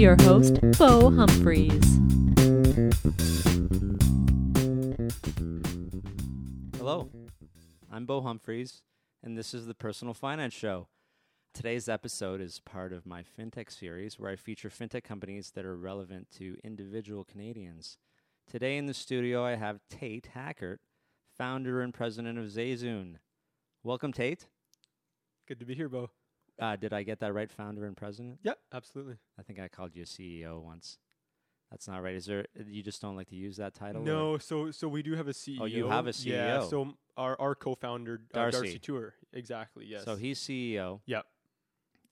your host, Beau Humphreys. Hello, I'm Beau Humphreys, and this is the Personal Finance Show. Today's episode is part of my FinTech series where I feature FinTech companies that are relevant to individual Canadians. Today in the studio, I have Tate Hackert, founder and president of ZayZoon. Welcome, Tate. Good to be here, Beau. Uh, did I get that right, founder and president? Yep, absolutely. I think I called you a CEO once. That's not right. Is there? You just don't like to use that title? or- No, so so we do have a CEO. Oh, you have a CEO. Yeah, so our our co-founder uh, Darcy. Darcy. Tuer. Exactly. Yes. So he's CEO. Yep.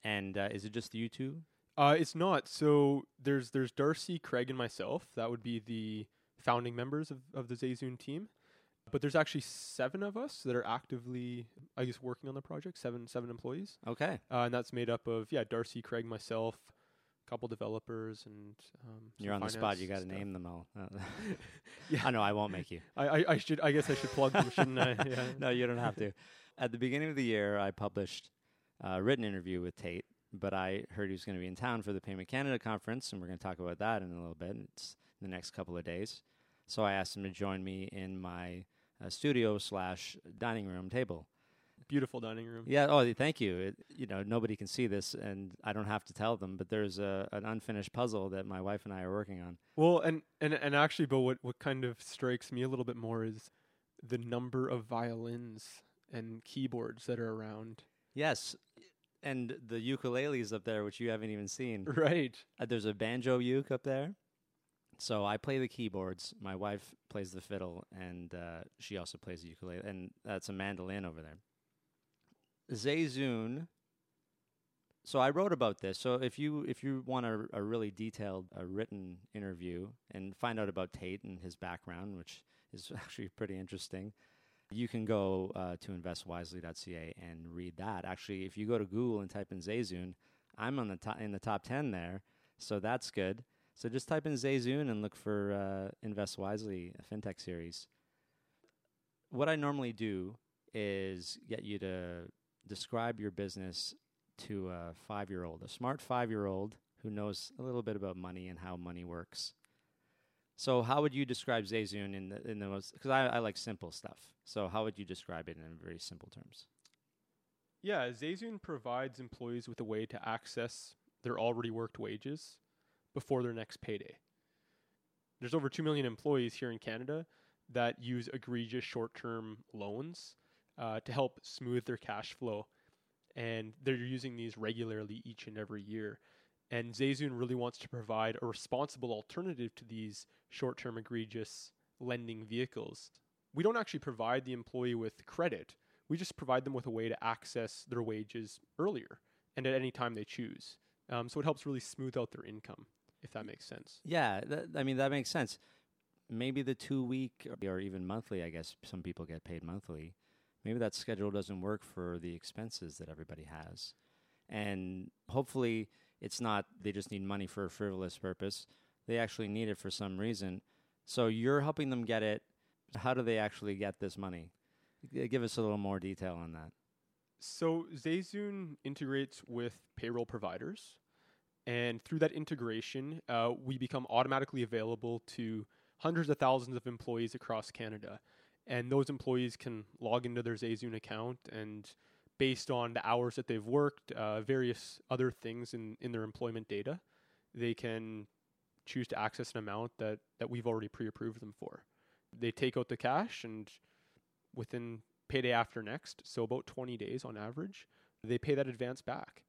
And uh, is it just you two? Uh, it's not. So there's there's Darcy, Craig, and myself. That would be the founding members of, of the ZayZoon team. But there's actually seven of us that are actively, I guess, working on the project. Seven seven employees, Okay. uh, and that's made up of yeah, Darcy, Craig, myself, a couple developers, and um, You're on the spot. You got to name them all. Yeah. I know. I won't make you. I, I I should I guess I should plug them, shouldn't I? Yeah. no, you don't have to. At the beginning of the year, I published a written interview with Tate, but I heard he was going to be in town for the Payment Canada conference, and we're going to talk about that in a little bit. It's the next couple of days. So I asked him to join me in my uh, studio slash dining room table. Beautiful dining room. Yeah. Oh, thank you. It, you know, nobody can see this, and I don't have to tell them. But there's a, an unfinished puzzle that my wife and I are working on. Well, and and and actually, but what what kind of strikes me a little bit more is the number of violins and keyboards that are around. Yes, and the ukuleles up there, which you haven't even seen. Right. Uh, there's a banjo uke up there. So I play the keyboards. My wife plays the fiddle, and uh, she also plays the ukulele, and that's a mandolin over there. ZayZoon. So I wrote about this. So if you if you want a, a really detailed uh, written interview and find out about Tate and his background, which is actually pretty interesting, you can go uh, to investwisely.ca and read that. Actually, if you go to Google and type in ZayZoon, I'm on the top in the top ten there, so that's good. So just type in ZayZoon and look for uh, Invest Wisely, a fintech series. What I normally do is get you to describe your business to a five year old, a smart five year old who knows a little bit about money and how money works. So, how would you describe ZayZoon in the in the most? Because I, I like simple stuff. So, how would you describe it in very simple terms? Yeah, ZayZoon provides employees with a way to access their already worked wages before their next payday. There's over 2 million employees here in Canada that use egregious short term loans uh, to help smooth their cash flow. And they're using these regularly each and every year. And ZayZoon really wants to provide a responsible alternative to these short term egregious lending vehicles. We don't actually provide the employee with credit, we just provide them with a way to access their wages earlier and at any time they choose. Um, so it helps really smooth out their income, if that makes sense. Yeah, that, I mean that makes sense. Maybe the two week or- or even monthly. I guess some people get paid monthly. Maybe that schedule doesn't work for the expenses that everybody has, and hopefully it's not. They just need money for a frivolous purpose. They actually need it for some reason. So you're helping them get it. How do they actually get this money? Give us a little more detail on that. So ZayZoon integrates with payroll providers, and through that integration, uh, we become automatically available to hundreds of thousands of employees across Canada. And those employees can log into their ZayZoon account and based on the hours that they've worked, uh, various other things in, in their employment data, they can choose to access an amount that, that we've already pre-approved them for. They take out the cash and within payday after next, so about 20 days on average, they pay that advance back.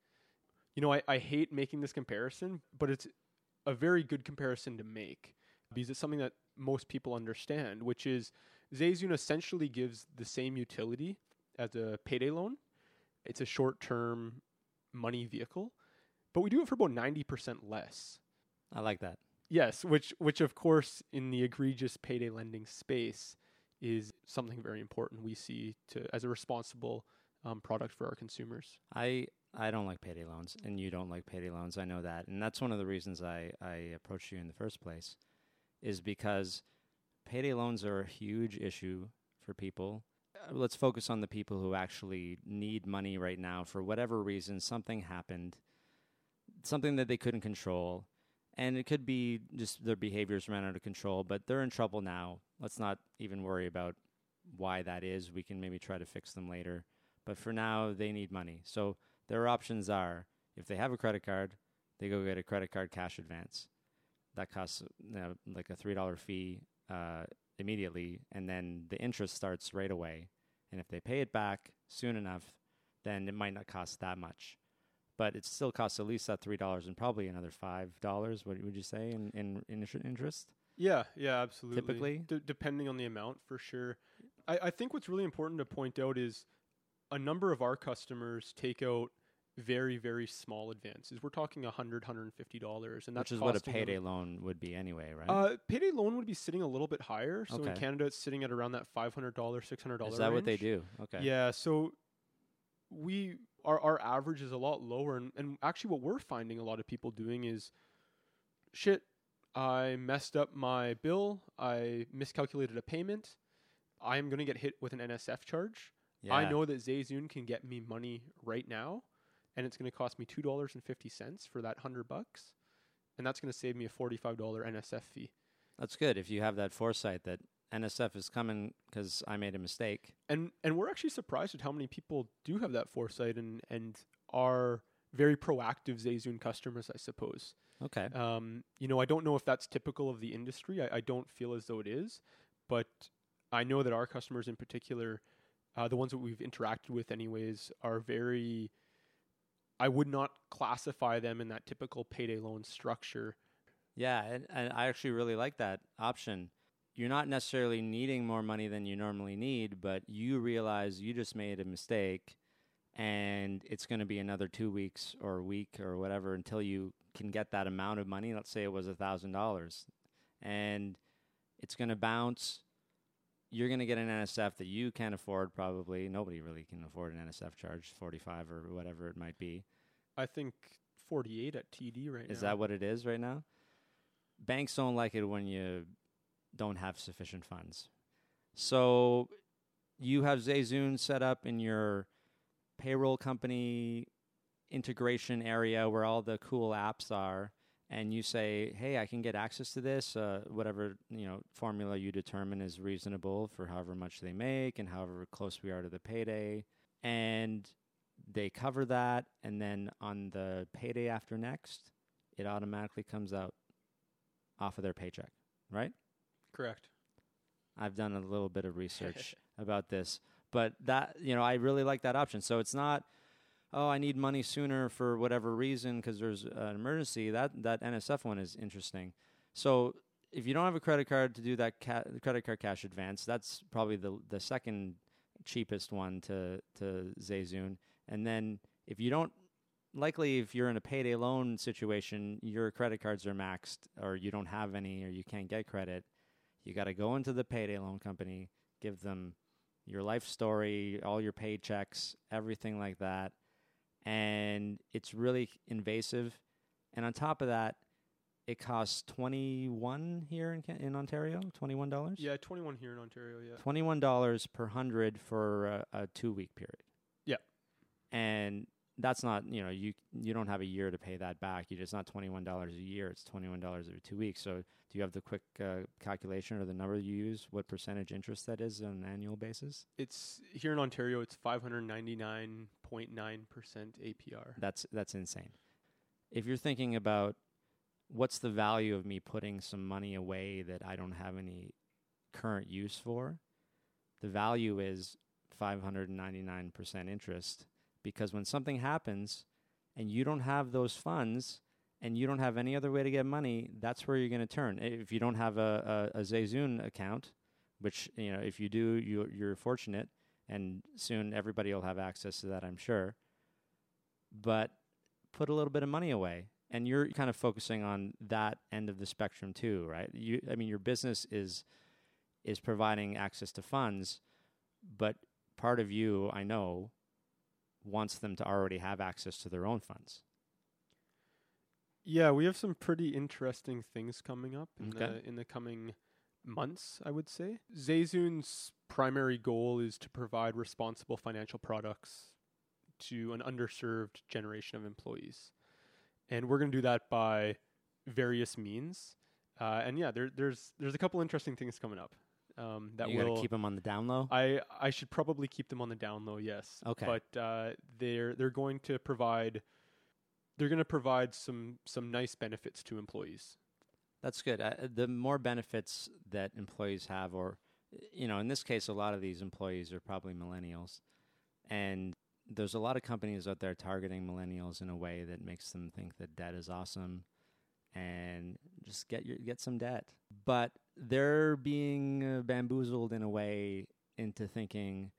You know, I, I hate making this comparison, but it's a very good comparison to make because it's something that most people understand, which is ZayZoon essentially gives the same utility as a payday loan. It's a short term money vehicle, but we do it for about 90% less. I like that. Yes, which which of course in the egregious payday lending space is something very important we see to as a responsible um, product for our consumers. I I don't like payday loans, and you don't like payday loans. I know that, and that's one of the reasons I I approached you in the first place, is because payday loans are a huge issue for people. Uh, Let's focus on the people who actually need money right now for whatever reason. Something happened, something that they couldn't control. And it could be just their behaviors ran out of control, but they're in trouble now. Let's not even worry about why that is. We can maybe try to fix them later. But for now, they need money. So their options are if they have a credit card, they go get a credit card cash advance. That costs you know, like a $3 fee uh, immediately, and then the interest starts right away. And if they pay it back soon enough, then it might not cost that much. But it still costs at least that three dollars and probably another five dollars. What would you say in, in, in interest? Yeah, yeah, absolutely. Typically? D- depending on the amount, for sure. I, I think what's really important to point out is a number of our customers take out very, very small advances. We're talking a hundred, hundred and fifty dollars, and that's Which is what a costing them- payday loan would be anyway, right? Uh, payday loan would be sitting a little bit higher. So in Canada, it's sitting at around that five hundred dollars, six hundred dollars. is that what they do? Okay. Yeah. So we our our average is a lot lower, and, and actually, what we're finding a lot of people doing is, shit. I messed up my bill. I miscalculated a payment. I am going to get hit with an NSF charge. I know that ZayZoon can get me money right now, and it's going to cost me two dollars and fifty cents for that hundred bucks, and that's going to save me a forty-five dollar NSF fee. That's good if you have that foresight that NSF is coming because I made a mistake. And and we're actually surprised at how many people do have that foresight and and are very proactive ZayZoon customers, I suppose. Okay. Um, you know, I don't know if that's typical of the industry. I, I don't feel as though it is, but I know that our customers in particular, uh, the ones that we've interacted with, anyways, are very. I would not classify them in that typical payday loan structure. Yeah, and, and I actually really like that option. You're not necessarily needing more money than you normally need, but you realize you just made a mistake and it's going to be another two weeks or a week or whatever until you can get that amount of money. Let's say it was a $1,000 and it's going to bounce. You're going to get an NSF that you can't afford, probably. Nobody really can afford an NSF charge, 45 or whatever it might be. I think 48 at TD right now. Is that what it is right now? Banks don't like it when you don't have sufficient funds. So you have ZayZoon set up in your payroll company integration area where all the cool apps are and you say, "Hey, I can get access to this uh, whatever, you know, formula you determine is reasonable for however much they make and however close we are to the payday." And they cover that and then on the payday after next, it automatically comes out off of their paycheck, right? Correct? I've done a little bit of research about this, but that you know I really like that option. So it's not, oh, I need money sooner for whatever reason because there's an emergency. That that NSF one is interesting. So if you don't have a credit card to do that ca- credit card cash advance, that's probably the the second cheapest one to to ZayZoon. And then if you don't likely if you're in a payday loan situation, your credit cards are maxed or you don't have any or you can't get credit. You got to go into the payday loan company, give them your life story, all your paychecks, everything like that. And it's really invasive. And on top of that, it costs 21 here in in Ontario, $21? Yeah, 21 here in Ontario. Yeah. $21 per 100 for a, a 2 week period. Yeah. And that's not, you know, you you don't have a year to pay that back. You it's not $21 a year, it's $21 every 2 weeks. So do you have the quick uh, calculation or the number you use what percentage interest that is on an annual basis? It's here in Ontario. It's 599.9% APR. That's that's insane. If you're thinking about what's the value of me putting some money away that I don't have any current use for, the value is 599% interest because when something happens and you don't have those funds and you don't have any other way to get money, that's where you're going to turn. If you don't have a, a, a ZayZoon account, which you know, if you do, you, you're fortunate, and soon everybody will have access to that, I'm sure. But put a little bit of money away, and you're kind of focusing on that end of the spectrum too, right? You, I mean, your business is is providing access to funds, but part of you, I know, wants them to already have access to their own funds. Yeah, we have some pretty interesting things coming up in Okay. the in the coming months, I would say. ZayZoon's primary goal is to provide responsible financial products to an underserved generation of employees. And we're going to do that by various means. Uh, and yeah, there, there's there's a couple interesting things coming up um, that you will keep them on the down low. I I should probably keep them on the down low, yes. Okay. But uh, they're they're going to provide they're going to provide some some nice benefits to employees. That's good. Uh, the more benefits that employees have, or you know, in this case, a lot of these employees are probably millennials, and there's a lot of companies out there targeting millennials in a way that makes them think that debt is awesome, and just get your get some debt. But they're being uh, bamboozled in a way into thinking,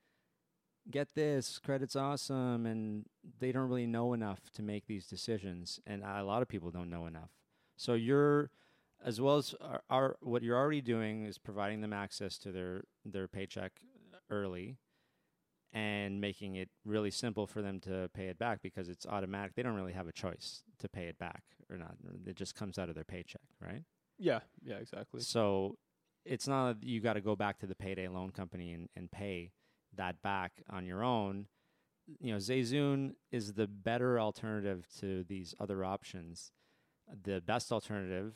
get this, credit's awesome, and they don't really know enough to make these decisions, and a lot of people don't know enough. So you're as well as our, our, what you're already doing is providing them access to their their paycheck early and making it really simple for them to pay it back because it's automatic they don't really have a choice to pay it back or not it just comes out of their paycheck right Yeah, yeah, exactly. so it's not that you got to go back to the payday loan company and, and pay that back on your own you know ZayZoon is the better alternative to these other options the best alternative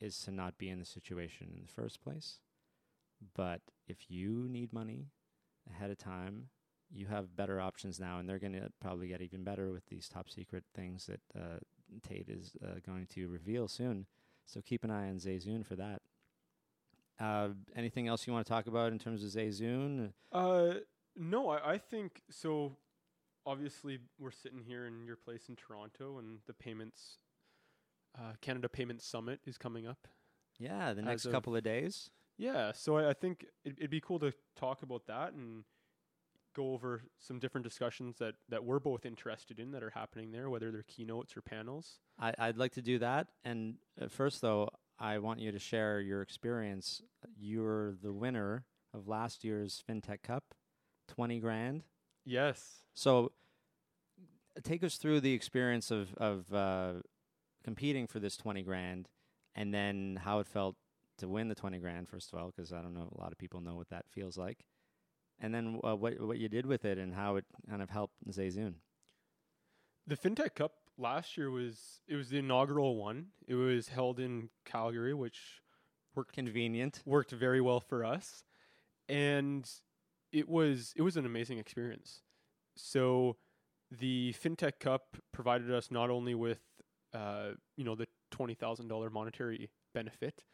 is to not be in the situation in the first place. But if you need money ahead of time, you have better options now, and they're going to probably get even better with these top secret things that uh, Tate is uh, going to reveal soon. So keep an eye on ZayZoon for that. Uh, anything else you want to talk about in terms of ZayZoon? Uh, no, I, I think so. Obviously, we're sitting here in your place in Toronto, and the payments uh, Canada Payments Summit is coming up. Yeah, the next of- couple of days. Yeah, so I, I think it, it'd be cool to talk about that and go over some different discussions that, that we're both interested in that are happening there, whether they're keynotes or panels. I, I'd like to do that. And uh, first, though, I want you to share your experience. You're the winner of last year's FinTech Cup, 20 grand. Yes. So take us through the experience of, of uh, competing for this 20 grand and then how it felt to win the 20 grand, first of all, because I don't know, a lot of people know what that feels like. And then uh, what, what you did with it and how it kind of helped ZayZoon. The FinTech Cup last year was it was the inaugural one. It was held in Calgary, which worked Convenient. worked very well for us and it was it was an amazing experience so the fintech cup provided us not only with uh, you know the $20000 monetary benefit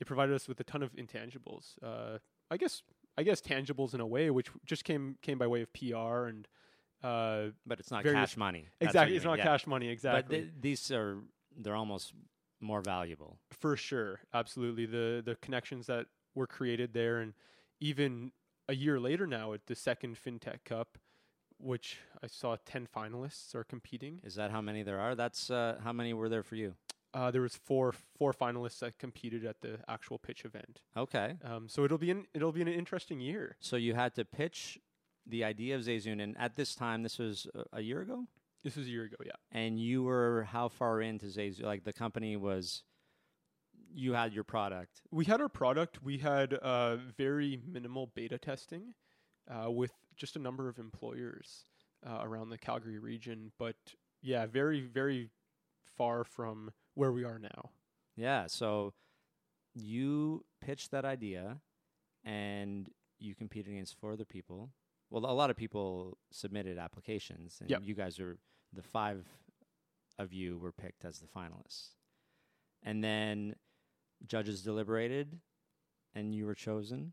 it provided us with a ton of intangibles uh, i guess i guess tangibles in a way which just came came by way of pr and uh, But it's not cash money. That's exactly it's mean, not yeah. cash money exactly But th- these are they're almost more valuable. For sure, absolutely. The the connections that were created there, and even a year later now at the second FinTech Cup, which I saw ten finalists are competing. Is that how many there are? That's uh, how many were there for you? Uh, there was four four finalists that competed at the actual pitch event. Okay. Um, so it'll be an it'll be an interesting year. So you had to pitch the idea of ZayZoon, and at this time, this was uh, a year ago, This was a year ago, yeah. and you were how far into ZayZoon? Like the company was, you had your product. We had our product. We had uh, very minimal beta testing uh, with just a number of employers uh, around the Calgary region. But yeah, very, very far from where we are now. Yeah. So you pitched that idea, and you competed against four other people. Well, a lot of people submitted applications, and Yep. you guys are the five of you were picked as the finalists. And then judges deliberated, and you were chosen.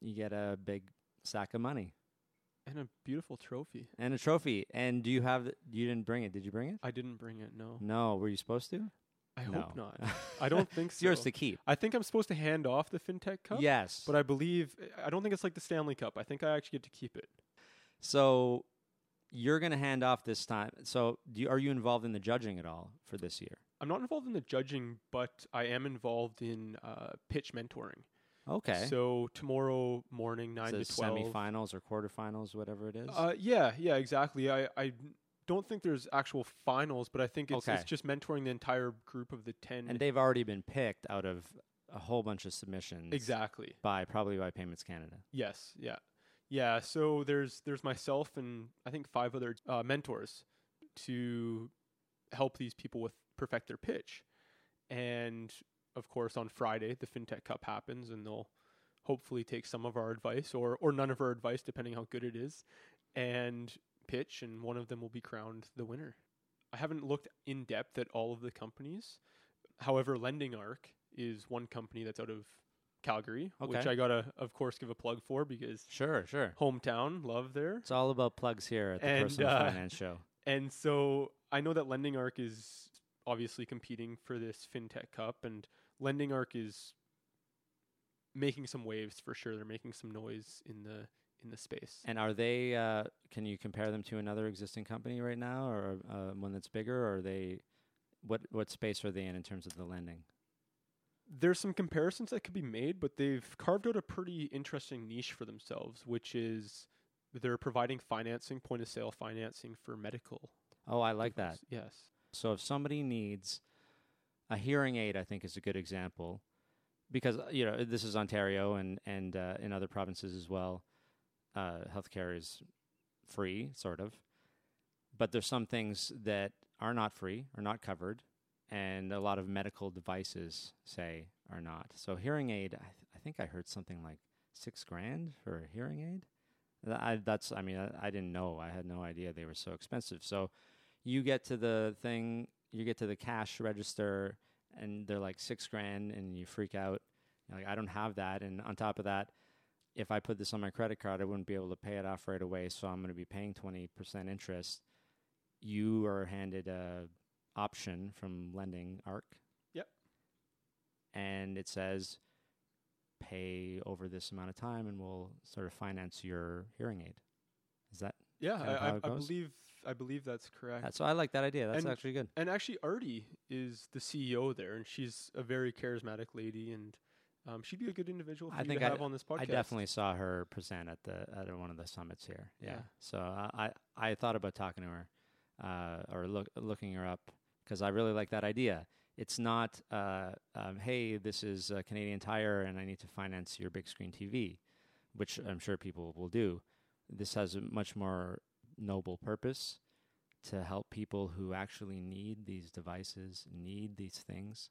You get a big sack of money And a beautiful trophy. and a trophy. And do you have? The, you didn't bring it? Did you bring it? I didn't bring it, no. No. Were you supposed to? I no. hope not. I don't think it's so. yours to keep. I think I'm supposed to hand off the FinTech Cup. Yes. But I believe, I don't think it's like the Stanley Cup. I think I actually get to keep it. So you're going to hand off this time. So do you, are you involved in the judging at all for this year? I'm not involved in the judging, but I am involved in uh, pitch mentoring. Okay. So tomorrow morning, 9 so to 12. semifinals or quarterfinals, whatever it is. Uh, yeah, yeah, exactly. I, I don't think there's actual finals, but I think it's, Okay. it's just mentoring the entire group of the 10. and they've already been picked out of a whole bunch of submissions. exactly. By probably by Payments Canada. Yes, yeah. Yeah, so there's there's myself and I think five other uh, mentors to help these people with perfect their pitch. And of course, on Friday, the FinTech Cup happens, and they'll hopefully take some of our advice or, or none of our advice, depending how good it is, and pitch, and one of them will be crowned the winner. I haven't looked in depth at all of the companies. However, LendingArch is one company that's out of Calgary, which I gotta, of course, give a plug for because Sure, sure. hometown love there. It's all about plugs here at the And, Personal uh, Finance Show. And so I know that LendingArch is obviously competing for this FinTech Cup, and LendingArch is making some waves for sure. They're making some noise in the in the space. And are they? Uh, can you compare them to another existing company right now, or uh, one that's bigger? Or are they? What what space are they in in terms of the lending? There's some comparisons that could be made, but they've carved out a pretty interesting niche for themselves, which is they're providing financing, point of sale financing for medical. Oh, I like that. Yes. So if somebody needs a hearing aid, I think is a good example, because you know this is Ontario and and uh, in other provinces as well. Uh, healthcare is free, sort of, but there's some things that are not free, are not covered, and a lot of medical devices say are not. So hearing aid, I, th- I think I heard something like six grand for a hearing aid. I, that's, I mean, I, I didn't know. I had no idea they were so expensive. So you get to the thing, you get to the cash register, and they're like six grand, and you freak out. You're like, I don't have that. And on top of that, if I put this on my credit card, I wouldn't be able to pay it off right away. So I'm going to be paying 20% interest. You are handed a option from LendingArch. Yep. And it says, pay over this amount of time and we'll sort of finance your hearing aid. Is that? Yeah, Kind of I, I, believe I believe that's correct. so I like that idea. That's And- actually good. And actually, Artie is the CEO there, and she's a very charismatic lady, and um, she'd be a good individual for I you think to I- have on this podcast. I definitely saw her present at the at one of the summits here. Yeah. Yeah. So I I thought about talking to her, uh, or look looking her up because I really like that idea. It's not, uh, um, hey, this is uh, Canadian Tire and I need to finance your big screen TV, which I'm sure people will do. This has a much more noble purpose to help people who actually need these devices, need these things,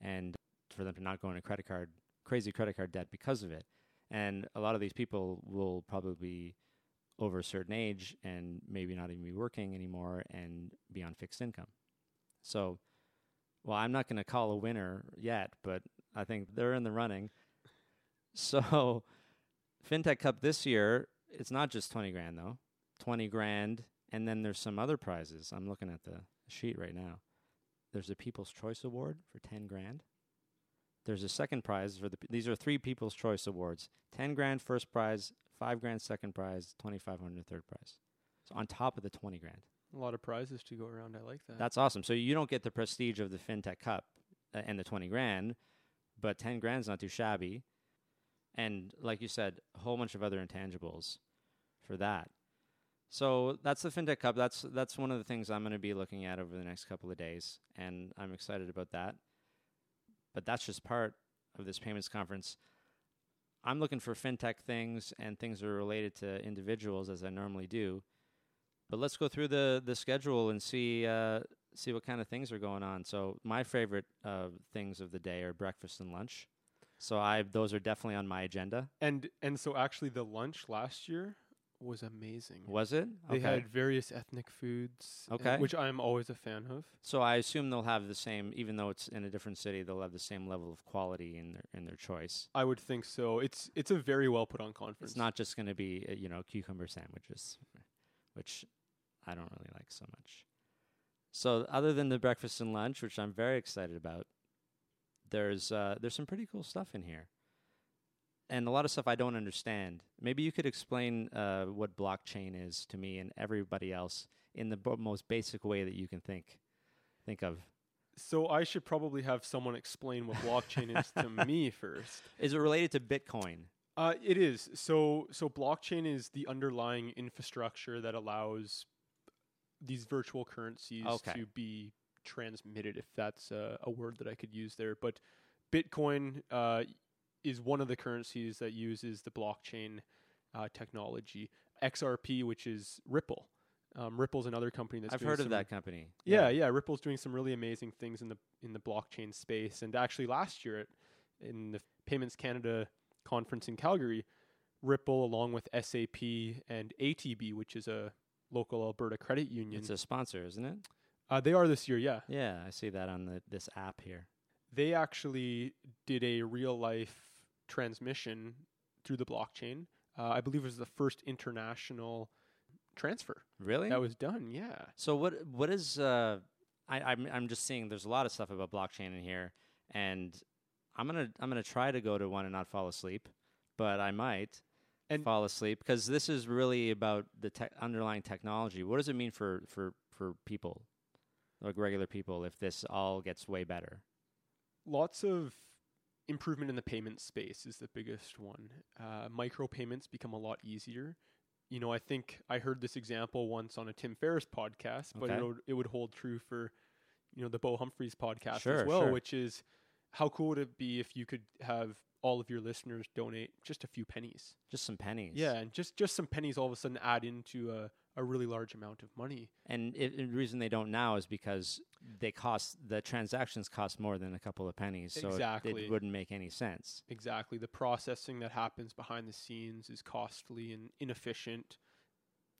and for them to not go into credit card crazy credit card debt because of it. And a lot of these people will probably be over a certain age and maybe not even be working anymore and be on fixed income. So, well, I'm not going to call a winner yet, but I think they're in the running. So, FinTech Cup this year, it's not just 20 grand though. 20 grand and then there's some other prizes. I'm looking at the sheet right now. There's a People's Choice Award for 10 grand. There's a second prize for the. These are three People's Choice Awards: ten grand first prize, five grand second prize, twenty five hundred third prize. So on top of the twenty grand, a lot of prizes to go around. I like that. that's awesome. So you don't get the prestige of the FinTech Cup uh, and the twenty grand, but ten grand's not too shabby. And like you said, a whole bunch of other intangibles for that. So that's the FinTech Cup. That's that's one of the things I'm going to be looking at over the next couple of days, and I'm excited about that. But that's just part of this payments conference. I'm looking for fintech things and things that are related to individuals, as I normally do. But let's go through the the schedule and see uh, see what kind of things are going on. So my favorite uh, things of the day are breakfast and lunch. So I those are definitely on my agenda. and and so actually, the lunch last year was amazing. Was it? They had various ethnic foods, uh, Okay. which I'm always a fan of. So I assume they'll have the same, even though it's in a different city, they'll have the same level of quality in their in their choice. I would think so. It's it's a very well put on conference. It's not just going to be uh, you know cucumber sandwiches, which I don't really like so much. So other than the breakfast and lunch, which I'm very excited about, there's uh, there's some pretty cool stuff in here, and a lot of stuff I don't understand. Maybe you could explain uh, what blockchain is to me and everybody else in the bo- most basic way that you can think think of. So I should probably have someone explain what blockchain is to me first. Is it related to Bitcoin? Uh, it is. So so blockchain is the underlying infrastructure that allows these virtual currencies Okay. to be transmitted, if that's a, a word that I could use there. But Bitcoin uh, is one of the currencies that uses the blockchain uh, technology. XRP, which is Ripple, Um, Ripple's another company that's I've heard of that company. Yeah, yeah, Ripple's doing some really amazing things in the in the blockchain space. And actually, last year at, in the Payments Canada conference in Calgary, Ripple, along with SAP and ATB, which is a local Alberta credit union, It's a sponsor, isn't it? uh, they are this year. Yeah, Yeah, I see that on the this app here. they actually did a real life transmission through the blockchain. Uh, I believe it was the first international transfer Really? that was done. Yeah. So what what is uh I I'm I'm just seeing there's a lot of stuff about blockchain in here and I'm going to I'm to try to go to one and not fall asleep, but I might And- fall asleep because this is really about the tech underlying technology. What does it mean for for for people? Like regular people if this all gets way better. lots of improvement in the payment space is the biggest one. Uh, micro payments become a lot easier. You know, I think I heard this example once on a Tim Ferriss podcast, but Okay. it would, it would hold true for, you know, the Beau Humphreys podcast Sure, as well, sure. which is how cool would it be if you could have all of your listeners donate just a few pennies? Just some pennies. Yeah, and just just some pennies all of a sudden add into a, a really large amount of money. And it, the reason they don't now is because they cost the transactions cost more than a couple of pennies, so it- it, wouldn't make any sense. Exactly. The processing that happens behind the scenes is costly and inefficient.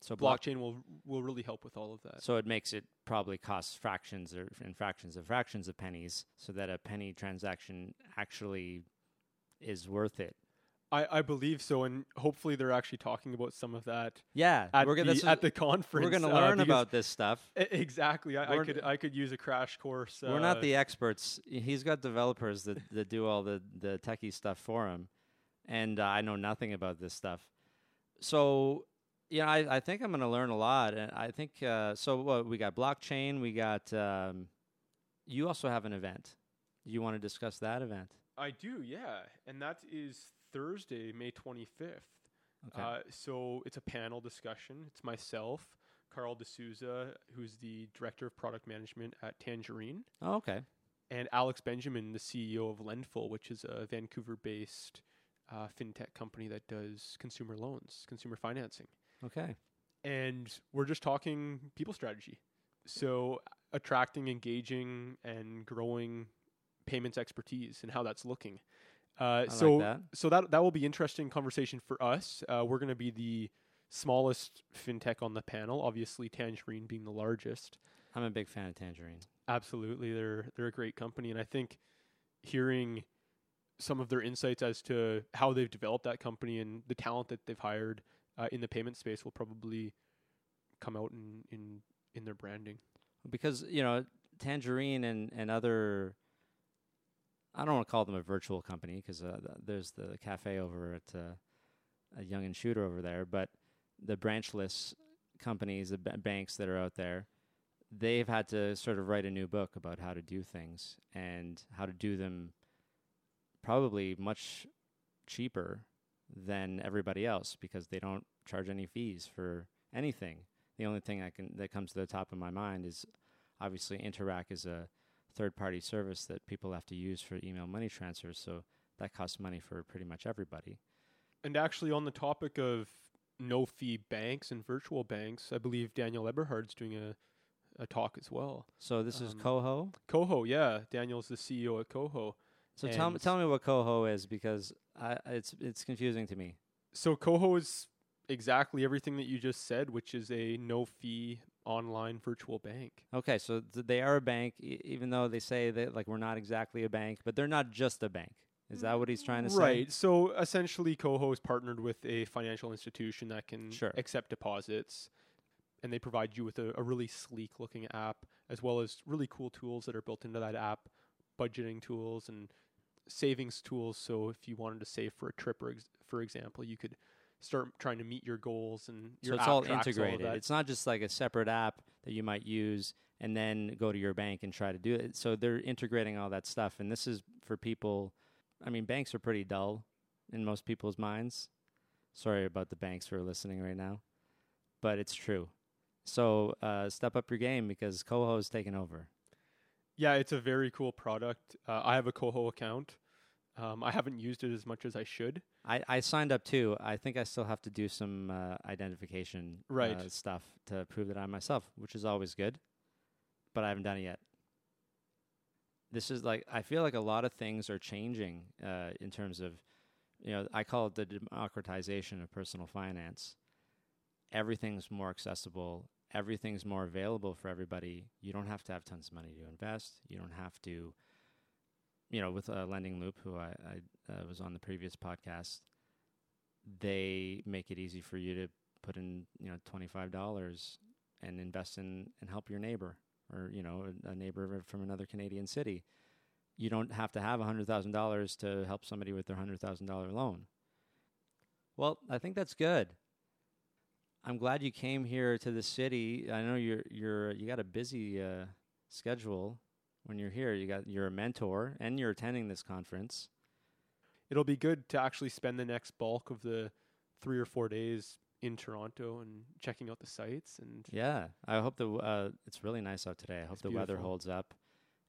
So block, blockchain will will really help with all of that. so it makes it probably cost fractions or in fractions of fractions of pennies, so that a penny transaction actually is worth it. I, I believe so, and hopefully they're actually talking about some of that Yeah, at we're gonna this is- at the conference. we're going to uh, learn because- about this stuff. E- exactly. I, I could I could use a crash course. we're not uh, the experts. He's got developers that, that do all the the techie stuff for him, and uh, I know nothing about this stuff. So yeah, I, I think I'm going to learn a lot, and I think uh, so. What we got blockchain, we got. Um, you also have an event. You want to discuss that event? I do, yeah, and that is Thursday, May twenty fifth. Okay. Uh, so it's a panel discussion. It's myself, Carl D'Souza, who's the director of product management at Tangerine, oh, okay. and Alex Benjamin, the CEO of Lendful, which is a Vancouver-based uh, fintech company that does consumer loans, consumer financing. Okay. And we're just talking people strategy. So attracting, engaging, and growing payments expertise and how that's looking. Uh, so like that. so that that will be interesting conversation for us. Uh, we're going to be the smallest fintech on the panel. Obviously, Tangerine being the largest. I'm a big fan of Tangerine. Absolutely, they're they're a great company, and I think hearing some of their insights as to how they've developed that company and the talent that they've hired uh, in the payment space will probably come out in in in their branding. because you know Tangerine and and other. I don't want to call them a virtual company because uh, there's the cafe over at uh, Yonge and Shuter over there, but the branchless companies, the b- banks that are out there, they've had to sort of write a new book about how to do things and how to do them probably much cheaper than everybody else because they don't charge any fees for anything. The only thing I can that comes to the top of my mind is obviously Interac is a third party service that people have to use for email money transfers, so that costs money for pretty much everybody. And actually, on the topic of no fee banks and virtual banks, I believe Daniel Eberhard's doing a a talk as well. So this is Um, KOHO. KOHO, yeah, Daniel's the CEO at KOHO. So tell me tell me what KOHO is because I, it's it's confusing to me. So KOHO is exactly everything that you just said, which is a no fee online virtual bank. Okay, so th- they are a bank, e- even though they say that like we're not exactly a bank, but they're not just a bank. Is that what he's trying to say? Right. So essentially, KOHO is partnered with a financial institution that can Sure. accept deposits, and they provide you with a, a really sleek looking app, as well as really cool tools that are built into that app, budgeting tools and savings tools. So if you wanted to save for a trip, or ex- for example, you could start trying to meet your goals and your So it's all integrated. that. it's not just like a separate app that you might use and then go to your bank and try to do it. So they're integrating all that stuff, and this is for people. I mean, banks are pretty dull in most people's minds. Sorry about the banks who are listening right now, but it's true. So uh, step up your game because KOHO is taking over. Yeah, it's a very cool product. Uh, I have a KOHO account. Um, I haven't used it as much as I should. I, I signed up too. I think I still have to do some uh, identification Right. uh, stuff to prove that I'm myself, which is always good. But I haven't done it yet. This is like I feel like a lot of things are changing uh, in terms of, you know, I call it the democratization of personal finance. Everything's more accessible. Everything's more available for everybody. You don't have to have tons of money to invest. You don't have to, you know, with uh, Lending Loop, who I, I uh, was on the previous podcast, they make it easy for you to put in, you know, twenty five dollars and invest in and help your neighbor or you know a, a neighbor from another Canadian city. You don't have to have hundred thousand dollars to help somebody with their hundred thousand dollar loan. Well, I think that's good. I'm glad you came here to the city. I know you're you're you got a busy uh, schedule when you're here. You got you're a mentor and you're attending this conference. It'll be good to actually spend the next bulk of the three or four days in Toronto and checking out the sites. And Yeah, I hope the uh, it's really nice out today. I hope the weather holds up.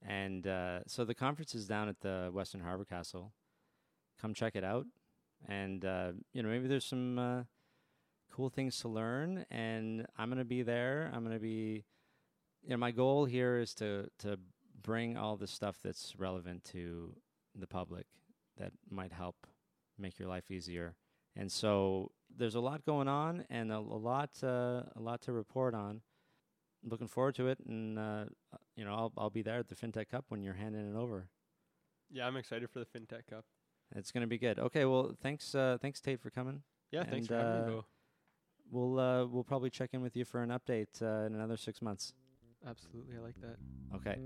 And uh, so the conference is down at the Westin Harbour Castle. Come check it out, and uh, you know maybe there's some uh, cool things to learn. And I'm gonna be there. I'm gonna be. You know, my goal here is to to bring all the stuff that's relevant to the public that might help make your life easier. And so there's a lot going on and a, a lot uh, a lot to report on. Looking forward to it, and uh, you know I'll I'll be there at the FinTech Cup when you're handing it over. yeah, I'm excited for the FinTech Cup. It's going to be good. Okay, well thanks uh, thanks Tate for coming. Yeah, thanks And, for having uh, me, Beau. We'll uh, we'll probably check in with you for an update uh, in another six months. Absolutely, I like that. Okay.